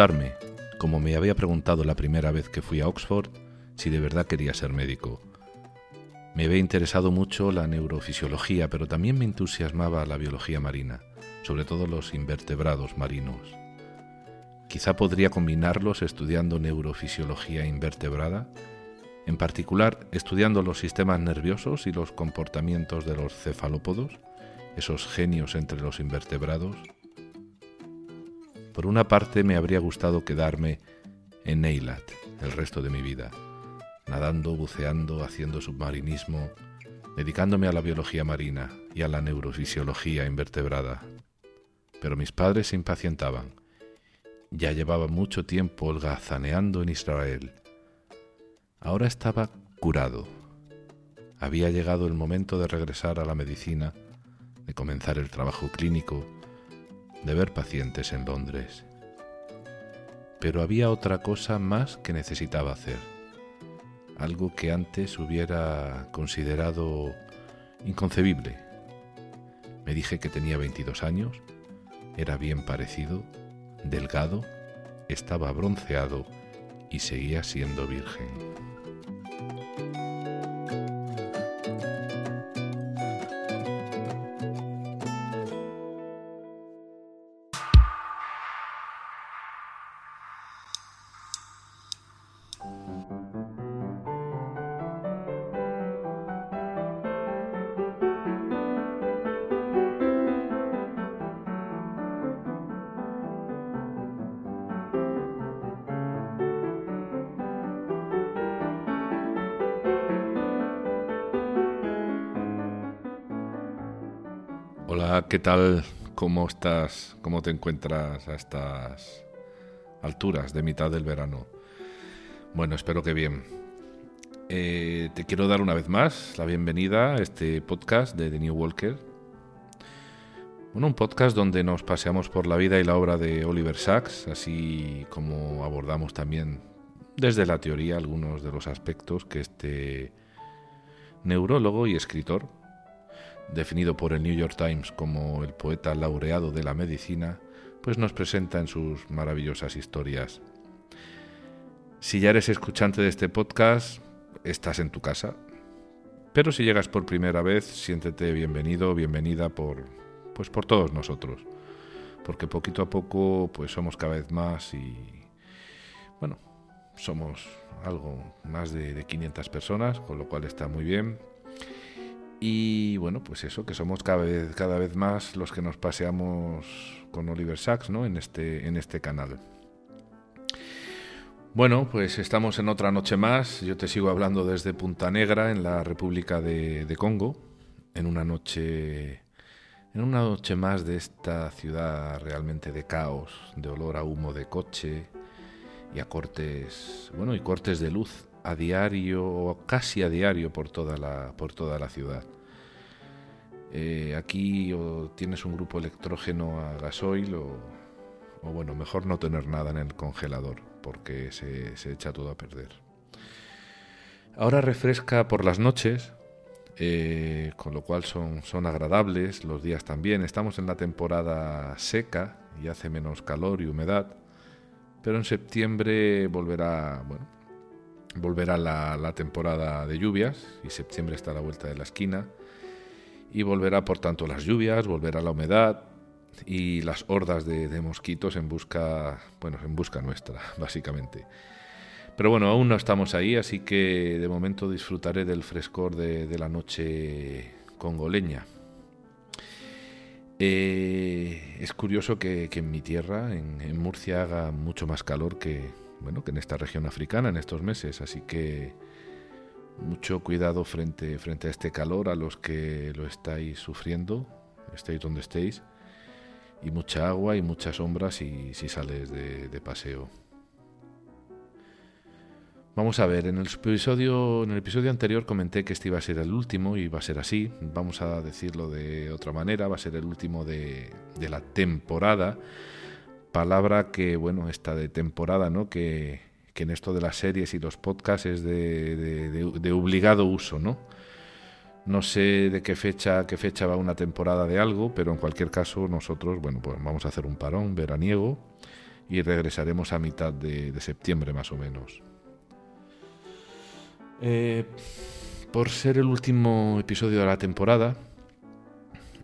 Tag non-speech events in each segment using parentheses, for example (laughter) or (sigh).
Preguntarme, como me había preguntado la primera vez que fui a Oxford, si de verdad quería ser médico. Me había interesado mucho la neurofisiología, pero también me entusiasmaba la biología marina, sobre todo los invertebrados marinos. Quizá podría combinarlos estudiando neurofisiología invertebrada, en particular estudiando los sistemas nerviosos y los comportamientos de los cefalópodos, esos genios entre los invertebrados. Por una parte me habría gustado quedarme en Eilat el resto de mi vida, nadando, buceando, haciendo submarinismo, dedicándome a la biología marina y a la neurofisiología invertebrada. Pero mis padres se impacientaban. Ya llevaba mucho tiempo holgazaneando en Israel. Ahora estaba curado. Había llegado el momento de regresar a la medicina, de comenzar el trabajo clínico, de ver pacientes en Londres. Pero había otra cosa más que necesitaba hacer, algo que antes hubiera considerado inconcebible. Me dije que tenía 22 años, era bien parecido, delgado, estaba bronceado y seguía siendo virgen. ¿Qué tal? ¿Cómo estás? ¿Cómo te encuentras a estas alturas de mitad del verano? Bueno, espero que bien. Eh, te quiero dar una vez más la bienvenida a este podcast de The New Walker. Bueno, un podcast donde nos paseamos por la vida y la obra de Oliver Sacks, así como abordamos también desde la teoría algunos de los aspectos que este neurólogo y escritor definido por el New York Times como el poeta laureado de la medicina, pues nos presenta en sus maravillosas historias. Si ya eres escuchante de este podcast, estás en tu casa. Pero si llegas por primera vez, siéntete bienvenido, bienvenida por pues por todos nosotros. Porque poquito a poco pues somos cada vez más y bueno, somos algo más de, de 500 personas, con lo cual está muy bien. Y bueno, pues eso, que somos cada vez, cada vez más los que nos paseamos con Oliver Sacks ¿no? en, este, en este canal. Bueno, pues estamos en otra noche más. Yo te sigo hablando desde Punta Negra, en la República de, de Congo, en una noche. En una noche más de esta ciudad realmente de caos, de olor a humo de coche y a cortes, bueno, y cortes de luz a diario o casi a diario por toda la, por toda la ciudad. Eh, aquí o tienes un grupo electrógeno a gasoil o, bueno, mejor no tener nada en el congelador porque se, se echa todo a perder. Ahora refresca por las noches, eh, con lo cual son, son agradables los días también. Estamos en la temporada seca y hace menos calor y humedad, pero en septiembre volverá, volverá la, temporada de lluvias y septiembre está a la vuelta de la esquina y volverá por tanto las lluvias, volverá la humedad y las hordas de, mosquitos en busca, bueno, en busca nuestra, (laughs) básicamente. Pero bueno, aún no estamos ahí, así que de momento disfrutaré del frescor de, la noche congoleña. Eh, es curioso que, en mi tierra, en, Murcia, haga mucho más calor que, bueno, que en esta región africana en estos meses, así que mucho cuidado frente, frente a este calor a los que lo estáis sufriendo, estéis donde estéis, y mucha agua y muchas sombras si, si sales de, paseo. Vamos a ver, en el episodio, en el episodio anterior comenté que este iba a ser el último y va a ser así. Vamos a decirlo de otra manera, va a ser el último de la temporada. Palabra que, bueno, esta de temporada, ¿no? Que, que en esto de las series y los podcasts es de, obligado uso, ¿no? No sé de qué fecha, qué fecha va una temporada de algo, pero en cualquier caso nosotros, bueno, pues vamos a hacer un parón veraniego y regresaremos a mitad de, septiembre más o menos. Eh, por ser el último episodio de la temporada,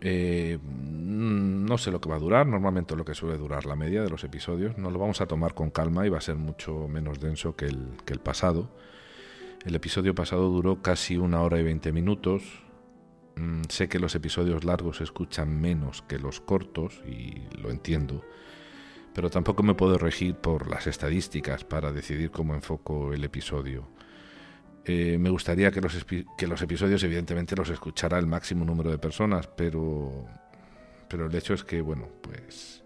eh, no sé lo que va a durar, normalmente lo que suele durar la media de los episodios. No lo vamos a tomar con calma y va a ser mucho menos denso que el, que el pasado. El episodio pasado duró casi una hora y veinte minutos. Mm, sé que los episodios largos se escuchan menos que los cortos y lo entiendo, pero tampoco me puedo regir por las estadísticas para decidir cómo enfoco el episodio. Eh, me gustaría que los, que los episodios, evidentemente, los escuchara el máximo número de personas, pero, pero el hecho es que, bueno, pues.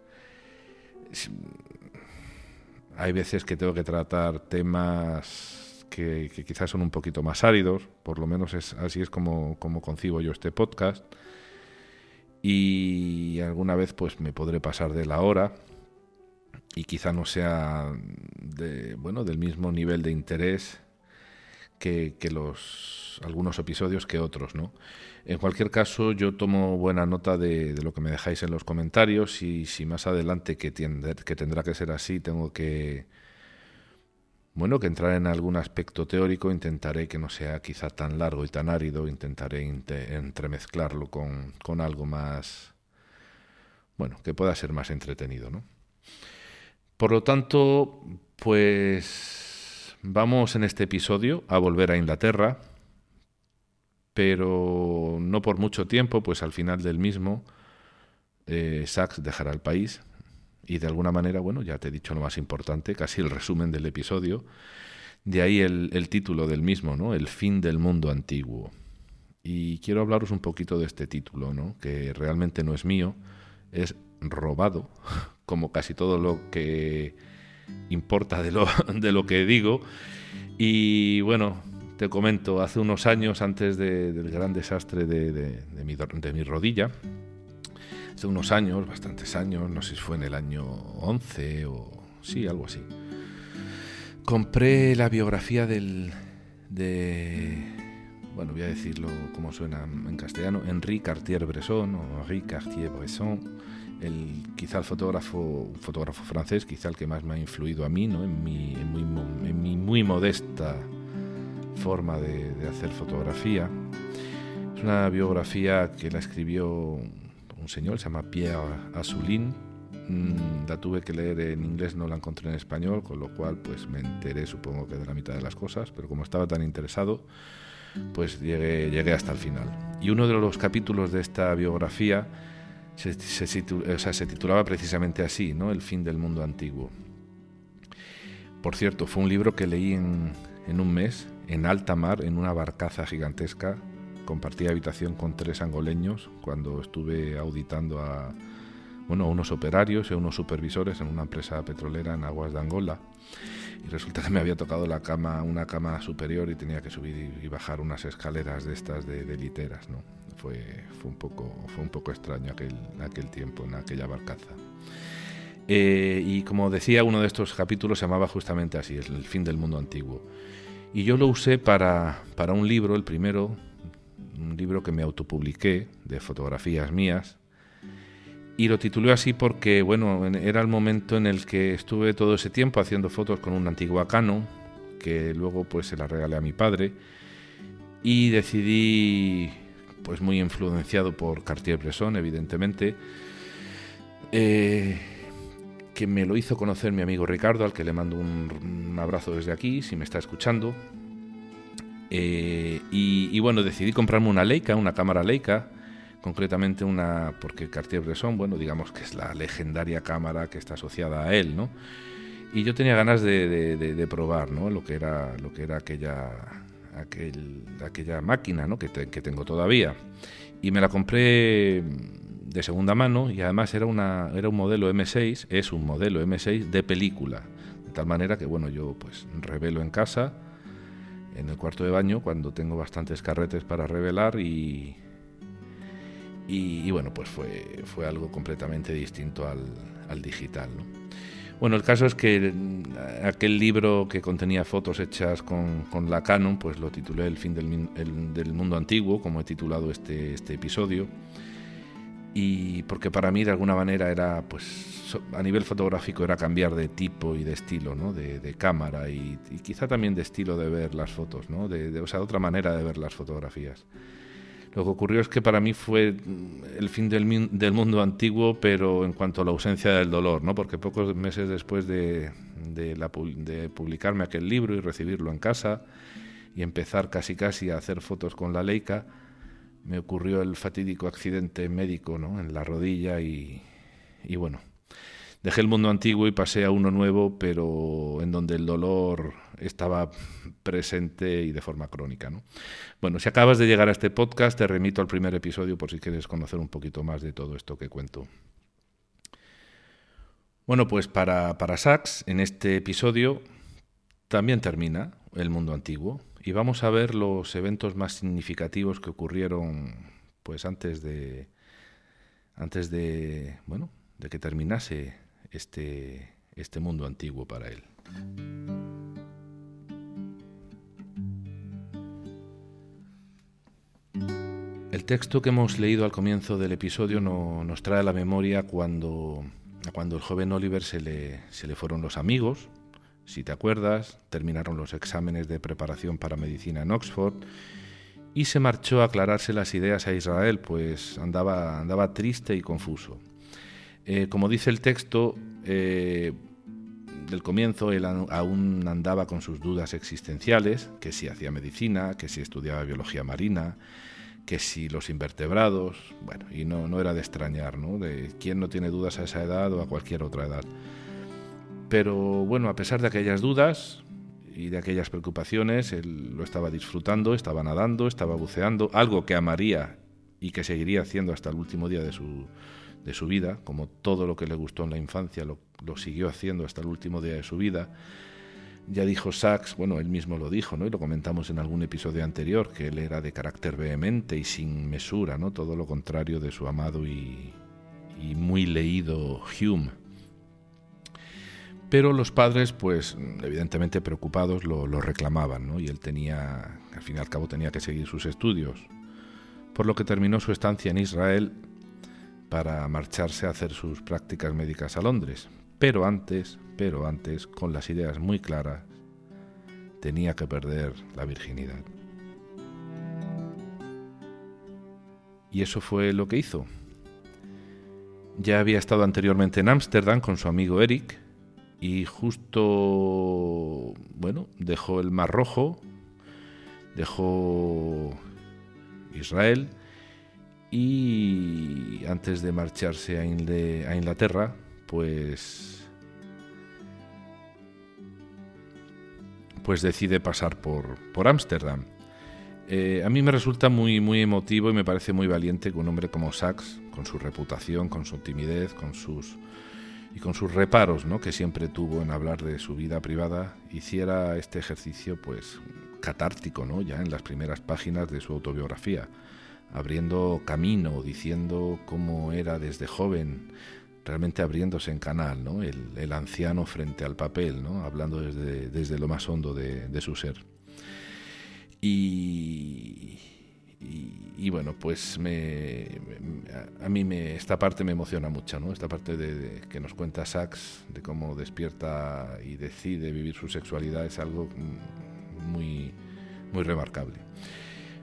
Hay veces que tengo que tratar temas que, quizás son un poquito más áridos, por lo menos es, así es como, como concibo yo este podcast. Y alguna vez, pues me podré pasar de la hora y quizá no sea de, bueno, del mismo nivel de interés que, los algunos episodios que otros, ¿no? En cualquier caso, yo tomo buena nota de, lo que me dejáis en los comentarios y si más adelante, que, que tendrá que ser así, tengo que, bueno, que entrar en algún aspecto teórico, intentaré que no sea quizá tan largo y tan árido, intentaré entremezclarlo con, con algo más, bueno, que pueda ser más entretenido, ¿no? Por lo tanto, pues Vamos en este episodio a volver a Inglaterra, pero no por mucho tiempo, pues al final del mismo eh, Sachs dejará el país y de alguna manera, bueno, ya te he dicho lo más importante, casi el resumen del episodio, de ahí el, el título del mismo, ¿no? El fin del mundo antiguo. Y quiero hablaros un poquito de este título, ¿no? Que realmente no es mío, es robado, (laughs) como casi todo lo que importa de lo, (laughs) de lo que digo. Y bueno, te comento, hace unos años, antes del gran desastre de, de, mi, de, mi, rodilla, hace unos años, bastantes años, no sé si fue en el año 11 o sí, algo así, compré la biografía del... de bueno, voy a decirlo como suena en castellano, Henri Cartier-Bresson Henri Cartier-Bresson, el, quizá el fotógrafo, un fotógrafo francés, quizá el que más me ha influido a mí, ¿no? en, mi, en, mi, muy modesta forma de, hacer fotografía. Es una biografía que la escribió un señor, se llama Pierre Assoulin. Mm, la tuve que leer en inglés, no la encontré en español, con lo cual pues me enteré supongo que de la mitad de las cosas, pero como estaba tan interesado, pues llegué, llegué hasta el final. Y uno de los capítulos de esta biografía se, titulaba precisamente así, ¿no? El fin del mundo antiguo. Por cierto, fue un libro que leí en, un mes, en alta mar, en una barcaza gigantesca. Compartí habitación con tres angoleños cuando estuve auditando a, bueno, unos operarios y unos supervisores en una empresa petrolera en aguas de Angola. Y resulta que me había tocado la cama, una cama superior y tenía que subir y bajar unas escaleras de estas de, de literas, ¿no? Fue, un, poco, fue un poco extraño aquel, aquel tiempo en aquella barcaza. Eh, y como decía, uno de estos capítulos se llamaba justamente así, el fin del mundo antiguo. Y yo lo usé para, para un libro, el primero, un libro que me autopubliqué de fotografías mías. Y lo titulé así porque, bueno, era el momento en el que estuve todo ese tiempo haciendo fotos con un antiguo Canon, que luego pues se la regalé a mi padre. Y decidí pues muy influenciado por Cartier-Bresson, evidentemente, eh, que me lo hizo conocer mi amigo Ricardo, al que le mando un, abrazo desde aquí, si me está escuchando. Eh, y, y, bueno, decidí comprarme una Leica, una cámara Leica, concretamente una, porque Cartier-Bresson, bueno, digamos que es la legendaria cámara que está asociada a él, ¿no? Y yo tenía ganas de, de, de probar, ¿no? Lo que era, lo que era aquella, aquel, aquella máquina, ¿no? Que, que tengo todavía. Y me la compré de segunda mano y además era, una, era un modelo M6, es un modelo M6 de película. De tal manera que, bueno, yo pues revelo en casa, en el cuarto de baño, cuando tengo bastantes carretes para revelar y, y, bueno, pues fue, fue algo completamente distinto al, al digital. Bueno, el caso es que aquel libro que contenía fotos hechas con, con la Canon, pues lo titulé El fin del, el, del mundo antiguo, como he titulado este, este episodio y porque para mí de alguna manera era pues a nivel fotográfico era cambiar de tipo y de estilo ¿no? de, de cámara y, y, quizá también de estilo de ver las fotos ¿no? de, de, o sea otra manera de ver las fotografías lo que ocurrió es que para mí fue el fin del, mundo antiguo pero en cuanto a la ausencia del dolor ¿no? porque pocos meses después de, de publicarme aquel libro y recibirlo en casa y empezar casi casi a hacer fotos con la Leica me ocurrió el fatídico accidente médico ¿no? en la rodilla y, y, bueno, dejé el mundo antiguo y pasé a uno nuevo, pero en donde el dolor estaba presente y de forma crónica. ¿no? Bueno, si acabas de llegar a este podcast, te remito al primer episodio por si quieres conocer un poquito más de todo esto que cuento. Bueno, pues para, para Sachs, en este episodio también termina el mundo antiguo, y vamos a ver los eventos más significativos que ocurrieron pues antes de antes de bueno de que terminase este este mundo antiguo para él. El texto que hemos leído al comienzo del episodio no, nos trae a la memoria cuando, cuando el joven Oliver se le, se le fueron los amigos, si te acuerdas, terminaron los exámenes de preparación para medicina en Oxford y se marchó a aclararse las ideas a Israel, pues andaba, andaba triste y confuso. Eh, como dice el texto, eh, del comienzo él aún andaba con sus dudas existenciales, que si hacía medicina, que si estudiaba biología marina, que si los invertebrados, bueno, y no, no era de extrañar, ¿no? De quién no tiene dudas a esa edad o a cualquier otra edad. Pero bueno, a pesar de aquellas dudas y de aquellas preocupaciones, él lo estaba disfrutando, estaba nadando, estaba buceando, algo que amaría y que seguiría haciendo hasta el último día de su, de su vida, como todo lo que le gustó en la infancia lo, lo siguió haciendo hasta el último día de su vida. Ya dijo Sachs, bueno, él mismo lo dijo, ¿no? Y lo comentamos en algún episodio anterior, que él era de carácter vehemente y sin mesura, ¿no? Todo lo contrario de su amado y, muy leído Hume pero los padres, pues evidentemente preocupados, lo, lo reclamaban, ¿no? Y él tenía, al fin y al cabo, tenía que seguir sus estudios, por lo que terminó su estancia en Israel para marcharse a hacer sus prácticas médicas a Londres. Pero antes, pero antes, con las ideas muy claras, tenía que perder la virginidad. Y eso fue lo que hizo. Ya había estado anteriormente en Ámsterdam con su amigo Eric, y justo, bueno, dejó el Mar Rojo, dejó Israel y antes de marcharse a, Inglaterra, pues pues decide pasar por por Ámsterdam. Eh, a mí me resulta muy muy emotivo y me parece muy valiente que un hombre como Sachs, con su reputación, con su timidez, con sus y con sus reparos ¿no? que siempre tuvo en hablar de su vida privada, hiciera este ejercicio pues catártico ¿no? ya en las primeras páginas de su autobiografía, abriendo camino, diciendo cómo era desde joven, realmente abriéndose en canal, ¿no? el, el anciano frente al papel, ¿no? hablando desde, desde lo más hondo de, de su ser. Y, y, bueno, pues me, a mí me, esta parte me emociona mucho, ¿no? Esta parte de, de, que nos cuenta Sachs, de cómo despierta y decide vivir su sexualidad, es algo muy, muy remarcable.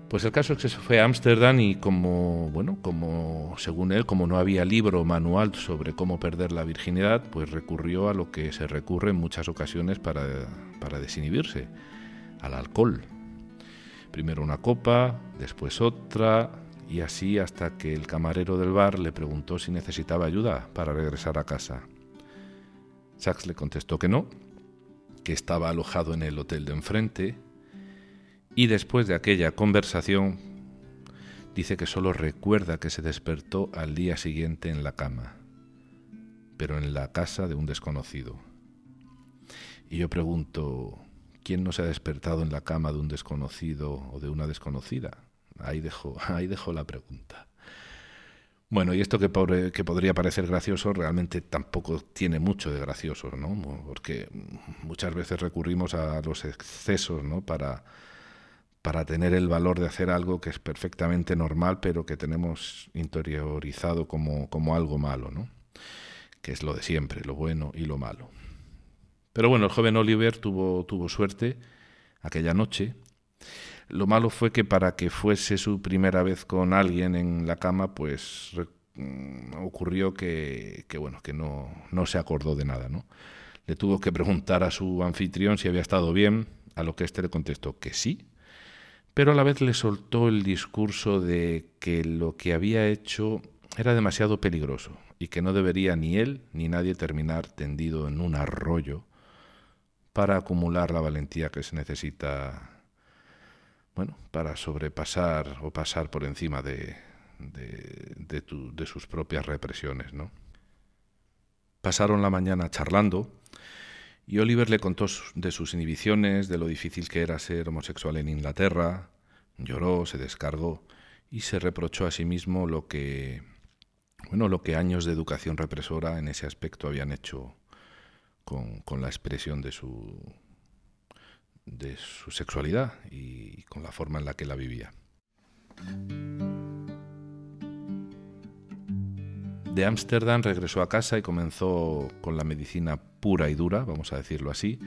Pues el caso es que se fue a Ámsterdam y como, bueno, como según él, como no había libro manual sobre cómo perder la virginidad, pues recurrió a lo que se recurre en muchas ocasiones para, para desinhibirse, al alcohol. Primero una copa, después otra, y así hasta que el camarero del bar le preguntó si necesitaba ayuda para regresar a casa. Sachs le contestó que no, que estaba alojado en el hotel de enfrente, y después de aquella conversación dice que solo recuerda que se despertó al día siguiente en la cama, pero en la casa de un desconocido. Y yo pregunto, ¿quién no se ha despertado en la cama de un desconocido o de una desconocida? Ahí dejo, (laughs) ahí dejo la pregunta. Bueno, y esto que, que, podría parecer gracioso realmente tampoco tiene mucho de gracioso, ¿no? Porque muchas veces recurrimos a los excesos, ¿no? Para, para tener el valor de hacer algo que es perfectamente normal, pero que tenemos interiorizado como, como algo malo, ¿no? Que es lo de siempre, lo bueno y lo malo. Pero bueno, el joven Oliver tuvo, tuvo suerte aquella noche lo malo fue que para que fuese su primera vez con alguien en la cama, pues mm, ocurrió que, bueno, que no, no se acordó de nada, ¿no? Le tuvo que preguntar a su anfitrión si había estado bien, a lo que éste le contestó que sí, pero a la vez le soltó el discurso de que lo que había hecho era demasiado peligroso y que no debería ni él ni nadie terminar tendido en un arroyo para acumular la valentía que se necesita bueno, para sobrepasar o pasar por encima de, de, sus propias represiones. ¿no? Pasaron la mañana charlando y Oliver le contó de sus inhibiciones, de lo difícil que era ser homosexual en Inglaterra, lloró, se descargó y se reprochó a sí mismo lo que, bueno, lo que años de educación represora en ese aspecto habían hecho con, la expresión de su, de su sexualidad y con la forma en la que la vivía. De Ámsterdam regresó a casa y comenzó con la medicina pura y dura, vamos a decirlo así.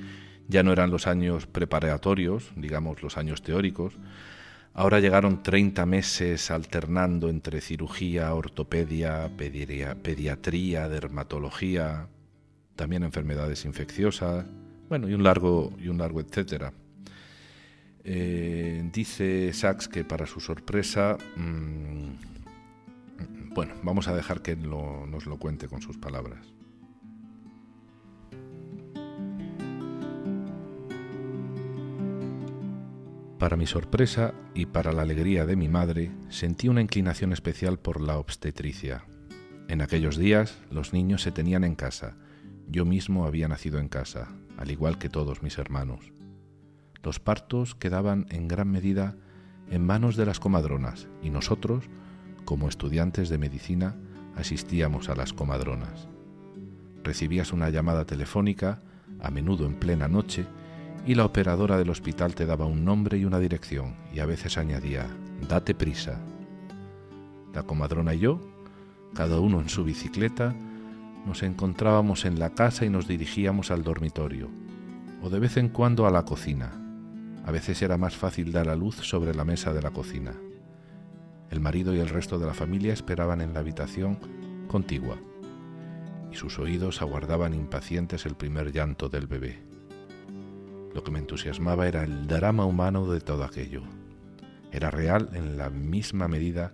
Ya no eran los años preparatorios, digamos los años teóricos. Ahora llegaron 30 meses alternando entre cirugía, ortopedia, pediatría, dermatología, también enfermedades infecciosas, bueno, y un largo, y un largo etcétera. Eh, dice Sachs que para su sorpresa, mm, bueno, vamos a dejar que nos lo cuente con sus palabras. Para mi sorpresa y para la alegría de mi madre, sentí una inclinación especial por la obstetricia. En aquellos días los niños se tenían en casa. Yo mismo había nacido en casa, al igual que todos mis hermanos. Los partos quedaban en gran medida en manos de las comadronas y nosotros, como estudiantes de medicina, asistíamos a las comadronas. Recibías una llamada telefónica, a menudo en plena noche, y la operadora del hospital te daba un nombre y una dirección, y a veces añadía, date prisa. La comadrona y yo, cada uno en su bicicleta, nos encontrábamos en la casa y nos dirigíamos al dormitorio, o de vez en cuando a la cocina. A veces era más fácil dar a luz sobre la mesa de la cocina. El marido y el resto de la familia esperaban en la habitación contigua, y sus oídos aguardaban impacientes el primer llanto del bebé. Lo que me entusiasmaba era el drama humano de todo aquello. Era real en la misma medida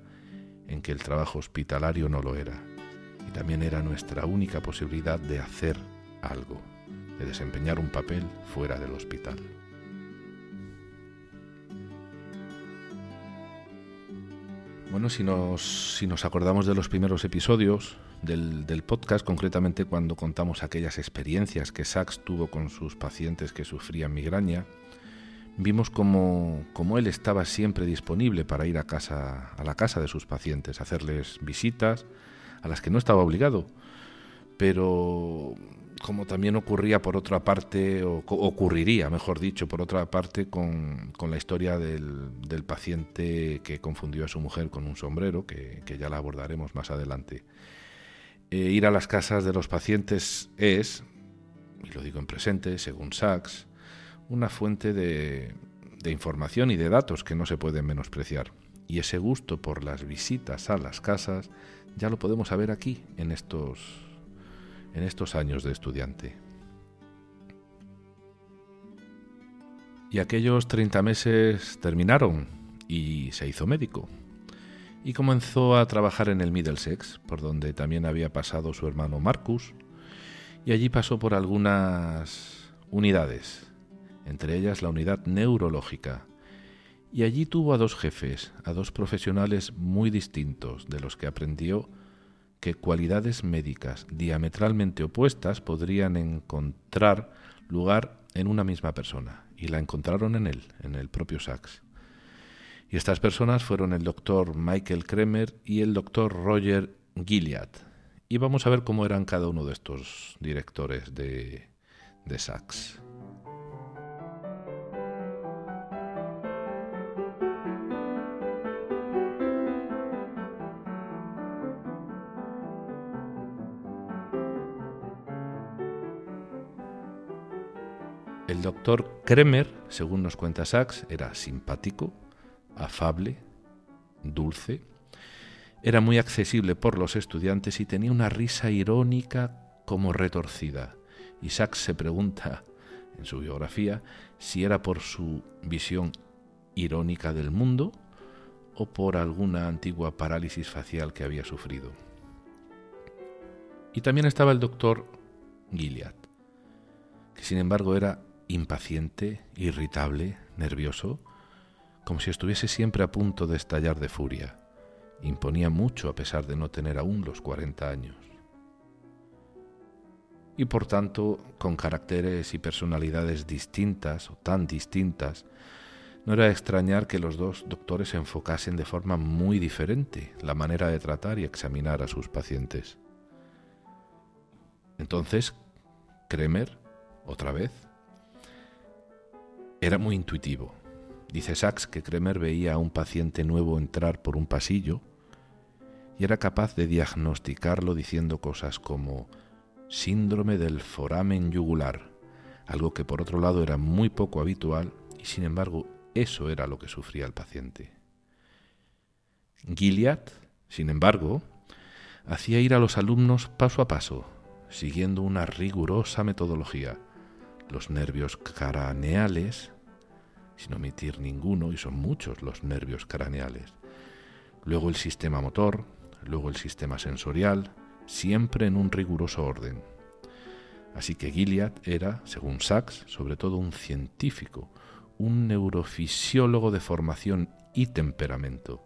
en que el trabajo hospitalario no lo era y también era nuestra única posibilidad de hacer algo, de desempeñar un papel fuera del hospital. Bueno, si nos, si nos acordamos de los primeros episodios del, del, podcast, concretamente cuando contamos aquellas experiencias que Sachs tuvo con sus pacientes que sufrían migraña, vimos como, como, él estaba siempre disponible para ir a, casa, a la casa de sus pacientes, hacerles visitas, a las que no estaba obligado. Pero como también ocurría por otra parte, o ocurriría, mejor dicho, por otra parte, con, la historia del, paciente que confundió a su mujer con un sombrero, que, ya la abordaremos más adelante. Eh, ir a las casas de los pacientes es, y lo digo en presente, según Sachs, una fuente de, de información y de datos que no se pueden menospreciar. Y ese gusto por las visitas a las casas ya lo podemos saber aquí, en estos, en estos años de estudiante. Y aquellos 30 meses terminaron y se hizo médico. Y comenzó a trabajar en el Middlesex, por donde también había pasado su hermano Marcus, y allí pasó por algunas unidades, entre ellas la unidad neurológica. Y allí tuvo a dos jefes, a dos profesionales muy distintos, de los que aprendió que cualidades médicas diametralmente opuestas podrían encontrar lugar en una misma persona, y la encontraron en él, en el propio Sachs. Y estas personas fueron el doctor Michael Kremer y el doctor Roger Gilead. Y vamos a ver cómo eran cada uno de estos directores de, de Sachs. Doctor Kremer, según nos cuenta Sachs, era simpático, afable, dulce, era muy accesible por los estudiantes y tenía una risa irónica como retorcida. Y Sachs se pregunta en su biografía si era por su visión irónica del mundo o por alguna antigua parálisis facial que había sufrido. Y también estaba el doctor Gilead, que sin embargo era impaciente, irritable, nervioso, como si estuviese siempre a punto de estallar de furia. Imponía mucho a pesar de no tener aún los 40 años. Y por tanto, con caracteres y personalidades distintas o tan distintas, no era extrañar que los dos doctores enfocasen de forma muy diferente la manera de tratar y examinar a sus pacientes. Entonces, Kremer, otra vez, era muy intuitivo Dice Sachs que Kremer veía a un paciente nuevo entrar por un pasillo y era capaz de diagnosticarlo diciendo cosas como síndrome del foramen yugular, algo que por otro lado era muy poco habitual y sin embargo eso era lo que sufría el paciente. Gilead, sin embargo, hacía ir a los alumnos paso a paso, siguiendo una rigurosa metodología. Los nervios craneales sin omitir ninguno, y son muchos los nervios craneales. Luego el sistema motor, luego el sistema sensorial, siempre en un riguroso orden. Así que Gilead era, según Sachs, sobre todo un científico, un neurofisiólogo de formación y temperamento.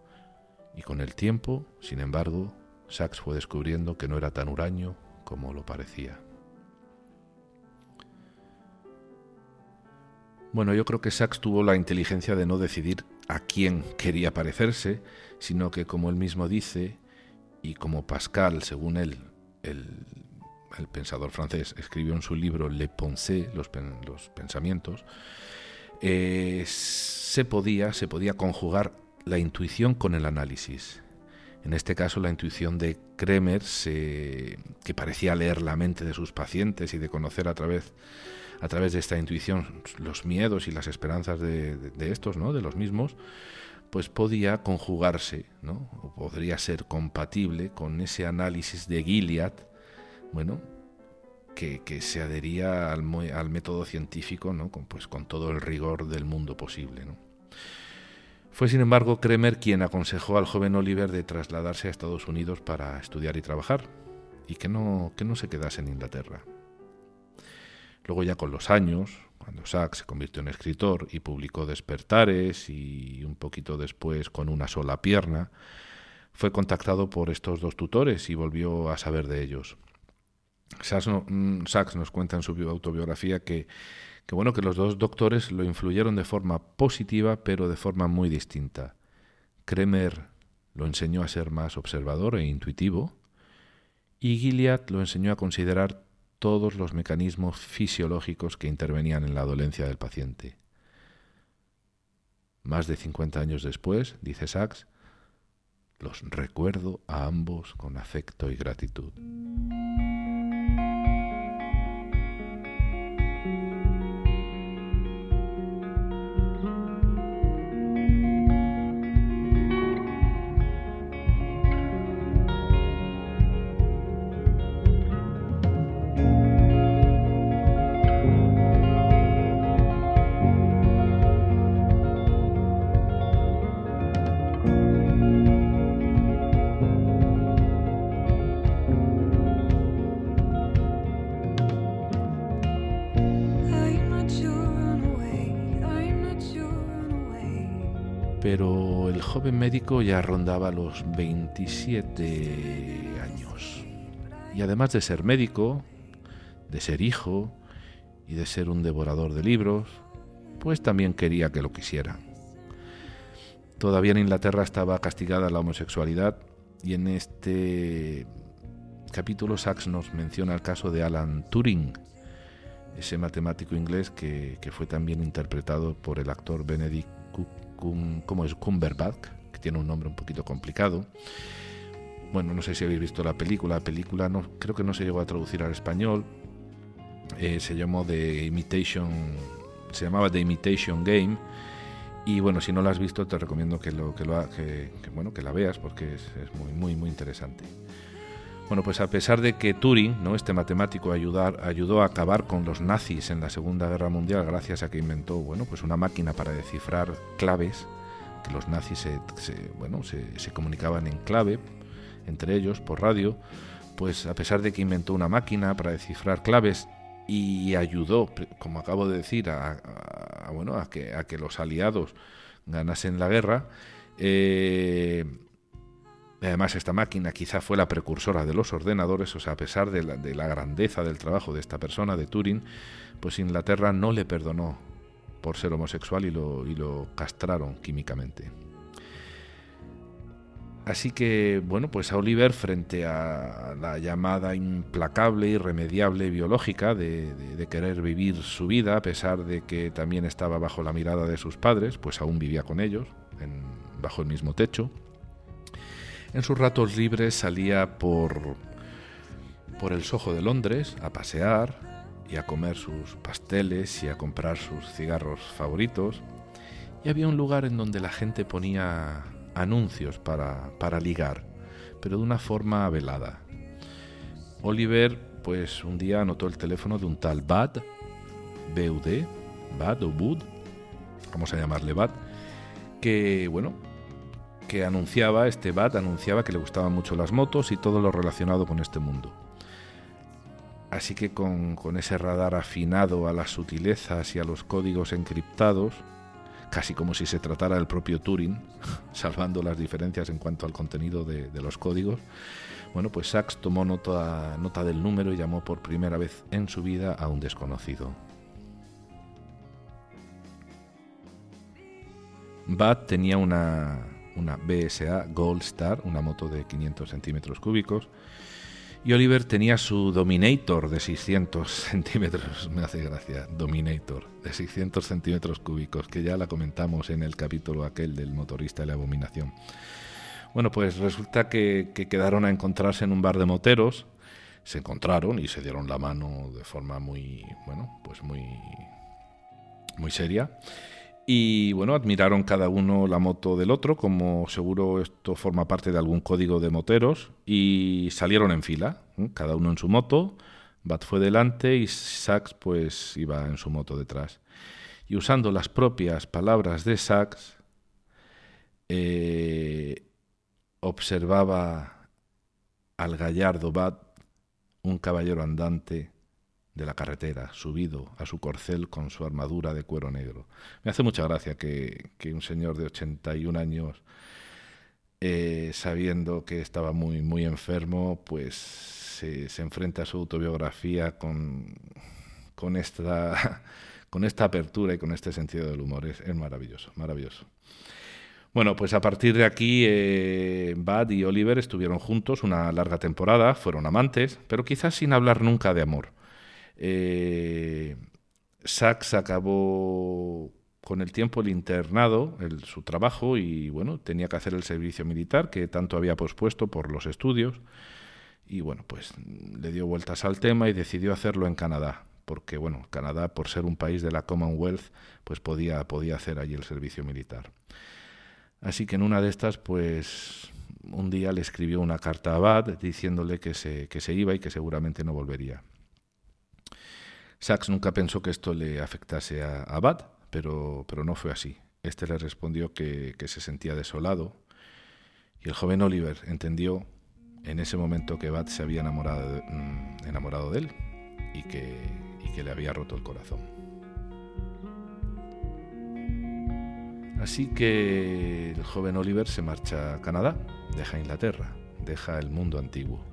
Y con el tiempo, sin embargo, Sachs fue descubriendo que no era tan huraño como lo parecía. Bueno, yo creo que Sachs tuvo la inteligencia de no decidir a quién quería parecerse, sino que, como él mismo dice, y como Pascal, según él, el, pensador francés, escribió en su libro Le Pensée, los, pensamientos, eh, se, podía, se podía conjugar la intuición con el análisis. En este caso, la intuición de Kremer, que parecía leer la mente de sus pacientes y de conocer a través a través de esta intuición los miedos y las esperanzas de, estos, ¿no? de los mismos, pues podía conjugarse, ¿no? o podría ser compatible con ese análisis de Gilead, bueno, que, se adhería al, al, método científico, ¿no? con, pues, con todo el rigor del mundo posible. ¿no? Fue, sin embargo, Kremer quien aconsejó al joven Oliver de trasladarse a Estados Unidos para estudiar y trabajar, y que no, que no se quedase en Inglaterra. Luego ya con los años, cuando Sachs se convirtió en escritor y publicó Despertares y un poquito después con una sola pierna, fue contactado por estos dos tutores y volvió a saber de ellos. Sachs, mm, nos cuenta en su autobiografía que, bueno, que los dos doctores lo influyeron de forma positiva pero de forma muy distinta. Kremer lo enseñó a ser más observador e intuitivo y Gilead lo enseñó a considerar todos los mecanismos fisiológicos que intervenían en la dolencia del paciente. Más de 50 años después, dice Sachs, los recuerdo a ambos con afecto y gratitud. Joven médico ya rondaba los 27 años. Y además de ser médico, de ser hijo y de ser un devorador de libros, pues también quería que lo quisieran. Todavía en Inglaterra estaba castigada la homosexualidad y en este capítulo Sachs nos menciona el caso de Alan Turing, ese matemático inglés que, fue también interpretado por el actor Benedict como es Cumberbatch, que tiene un nombre un poquito complicado. Bueno, no sé si habéis visto la película. La película no, creo que no se llegó a traducir al español. Eh, se llamó The Imitation, se llamaba The Imitation Game. Y bueno, si no la has visto, te recomiendo que lo que lo que, bueno que la veas porque es, es muy muy muy interesante. Bueno, pues a pesar de que Turing, ¿no? este matemático, ayudar, ayudó a acabar con los nazis en la Segunda Guerra Mundial gracias a que inventó bueno, pues una máquina para descifrar claves, que los nazis se, bueno, se, comunicaban en clave entre ellos por radio, pues a pesar de que inventó una máquina para descifrar claves y ayudó, como acabo de decir, a, bueno, a, que, a que los aliados ganasen la guerra, eh, Además, esta máquina quizá fue la precursora de los ordenadores, o sea, a pesar de la, grandeza del trabajo de esta persona, de Turing, pues Inglaterra no le perdonó por ser homosexual y lo, castraron químicamente. Así que, bueno, pues a Oliver, frente a la llamada implacable, irremediable biológica de, de, querer vivir su vida, a pesar de que también estaba bajo la mirada de sus padres, pues aún vivía con ellos, en, bajo el mismo techo, en sus ratos libres salía por, por el Soho de Londres a pasear y a comer sus pasteles y a comprar sus cigarros favoritos. Y había un lugar en donde la gente ponía anuncios para, para ligar, pero de una forma velada. Oliver, pues un día anotó el teléfono de un tal Bad, BUD, Bad o Bud, vamos a llamarle Bad, que, bueno, que anunciaba, este BAT anunciaba que le gustaban mucho las motos y todo lo relacionado con este mundo. Así que con, ese radar afinado a las sutilezas y a los códigos encriptados, casi como si se tratara del propio Turing, (laughs) salvando las diferencias en cuanto al contenido de, los códigos, bueno, pues Sachs tomó nota, nota del número y llamó por primera vez en su vida a un desconocido. Bat tenía una, una BSA Gold Star, una moto de 500 centímetros cúbicos. Y Oliver tenía su Dominator de 600 (laughs) centímetros, me hace gracia, Dominator, de 600 centímetros cúbicos, que ya la comentamos en el capítulo aquel del motorista de la abominación. Bueno, pues resulta que, que quedaron a encontrarse en un bar de moteros, se encontraron y se dieron la mano de forma muy, bueno, pues muy, muy seria. Y bueno, admiraron cada uno la moto del otro, como seguro esto forma parte de algún código de moteros, y salieron en fila, cada uno en su moto. Bat fue delante y Sachs pues iba en su moto detrás. Y usando las propias palabras de Sachs, eh, observaba al gallardo Bat, un caballero andante, de la carretera, subido a su corcel con su armadura de cuero negro. Me hace mucha gracia que, un señor de 81 años, eh, sabiendo que estaba muy, muy enfermo, pues se, se enfrenta a su autobiografía con, con, esta, (laughs) con esta apertura y con este sentido del humor. Es, maravilloso, maravilloso. Bueno, pues a partir de aquí, eh, Bud y Oliver estuvieron juntos una larga temporada, fueron amantes, pero quizás sin hablar nunca de amor. Eh, Sachs acabó con el tiempo el internado, su trabajo, y bueno, tenía que hacer el servicio militar que tanto había pospuesto por los estudios. Y bueno, pues le dio vueltas al tema y decidió hacerlo en Canadá, porque bueno, Canadá, por ser un país de la Commonwealth, pues podía, podía hacer allí el servicio militar. Así que en una de estas, pues un día le escribió una carta a Abad diciéndole que se, que se iba y que seguramente no volvería. Sachs nunca pensó que esto le afectase a Abad, pero, pero no fue así. Este le respondió que, se sentía desolado y el joven Oliver entendió en ese momento que Abad se había enamorado de, mm, enamorado de él y que, y que le había roto el corazón. Así que el joven Oliver se marcha a Canadá, deja Inglaterra, deja el mundo antiguo.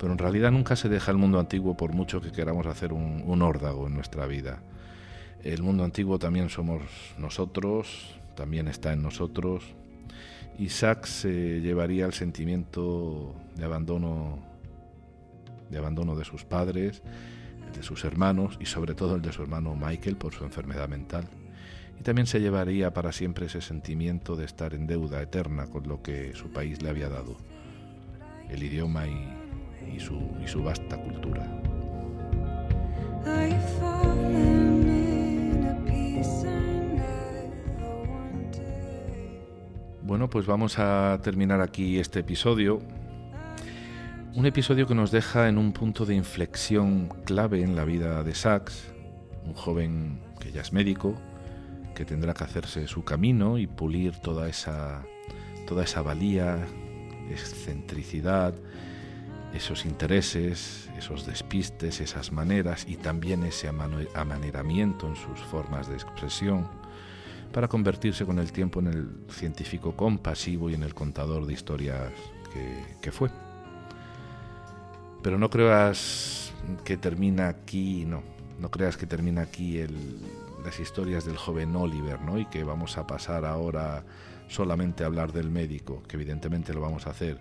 Pero en realidad nunca se deja el mundo antiguo por mucho que queramos hacer un, órdago en nuestra vida. El mundo antiguo también somos nosotros, también está en nosotros. Isaac se llevaría el sentimiento de abandono, de abandono de sus padres, de sus hermanos y sobre todo el de su hermano Michael por su enfermedad mental. Y también se llevaría para siempre ese sentimiento de estar en deuda eterna con lo que su país le había dado, el idioma y, su, y su vasta cultura. Bueno, pues vamos a terminar aquí este episodio. Un episodio que nos deja en un punto de inflexión clave en la vida de Sachs, un joven que ya es médico, que tendrá que hacerse su camino y pulir toda esa, toda esa valía, excentricidad, esos intereses, esos despistes, esas maneras y también ese amaneramiento en sus formas de expresión para convertirse con el tiempo en el científico compasivo y en el contador de historias que, fue. Pero no creas que termina aquí, no, no creas que termina aquí las historias del joven Oliver, ¿no? Y que vamos a pasar ahora solamente a hablar del médico, que evidentemente lo vamos a hacer.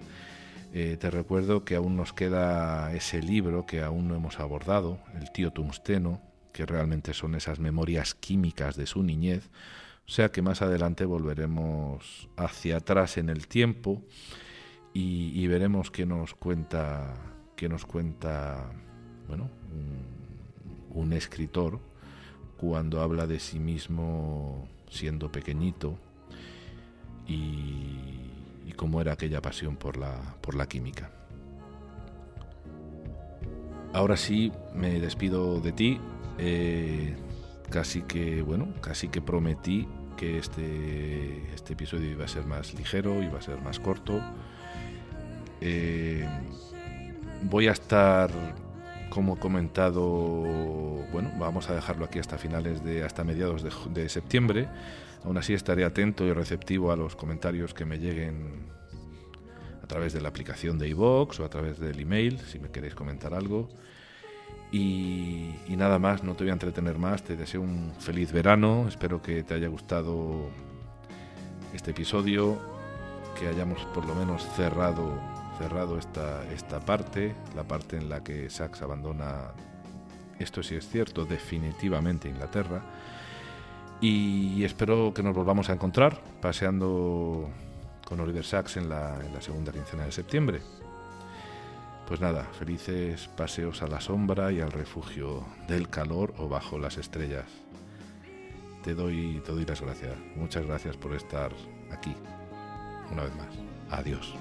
Eh, te recuerdo que aún nos queda ese libro que aún no hemos abordado, El tío tungsteno, que realmente son esas memorias químicas de su niñez, o sea que más adelante volveremos hacia atrás en el tiempo y, veremos qué nos cuenta, qué nos cuenta, bueno, un, escritor cuando habla de sí mismo siendo pequeñito y, cómo era aquella pasión por la, por la química. Ahora sí, me despido de ti. Eh, casi que, bueno, casi que prometí que este, este episodio iba a ser más ligero, iba a ser más corto. Eh, voy a estar, como comentado, bueno, vamos a dejarlo aquí hasta finales de, hasta mediados de, septiembre. Aún así estaré atento y receptivo a los comentarios que me lleguen a través de la aplicación de iVoox o a través del email, si me queréis comentar algo. Y, nada más, no te voy a entretener más, te deseo un feliz verano, espero que te haya gustado este episodio, que hayamos por lo menos cerrado, cerrado esta, esta parte, la parte en la que Sachs abandona, esto sí es cierto, definitivamente Inglaterra, y espero que nos volvamos a encontrar paseando con Oliver Sachs en la, en la segunda quincena de septiembre. Pues nada, felices paseos a la sombra y al refugio del calor o bajo las estrellas. Te doy, te doy las gracias. Muchas gracias por estar aquí. Una vez más. Adiós.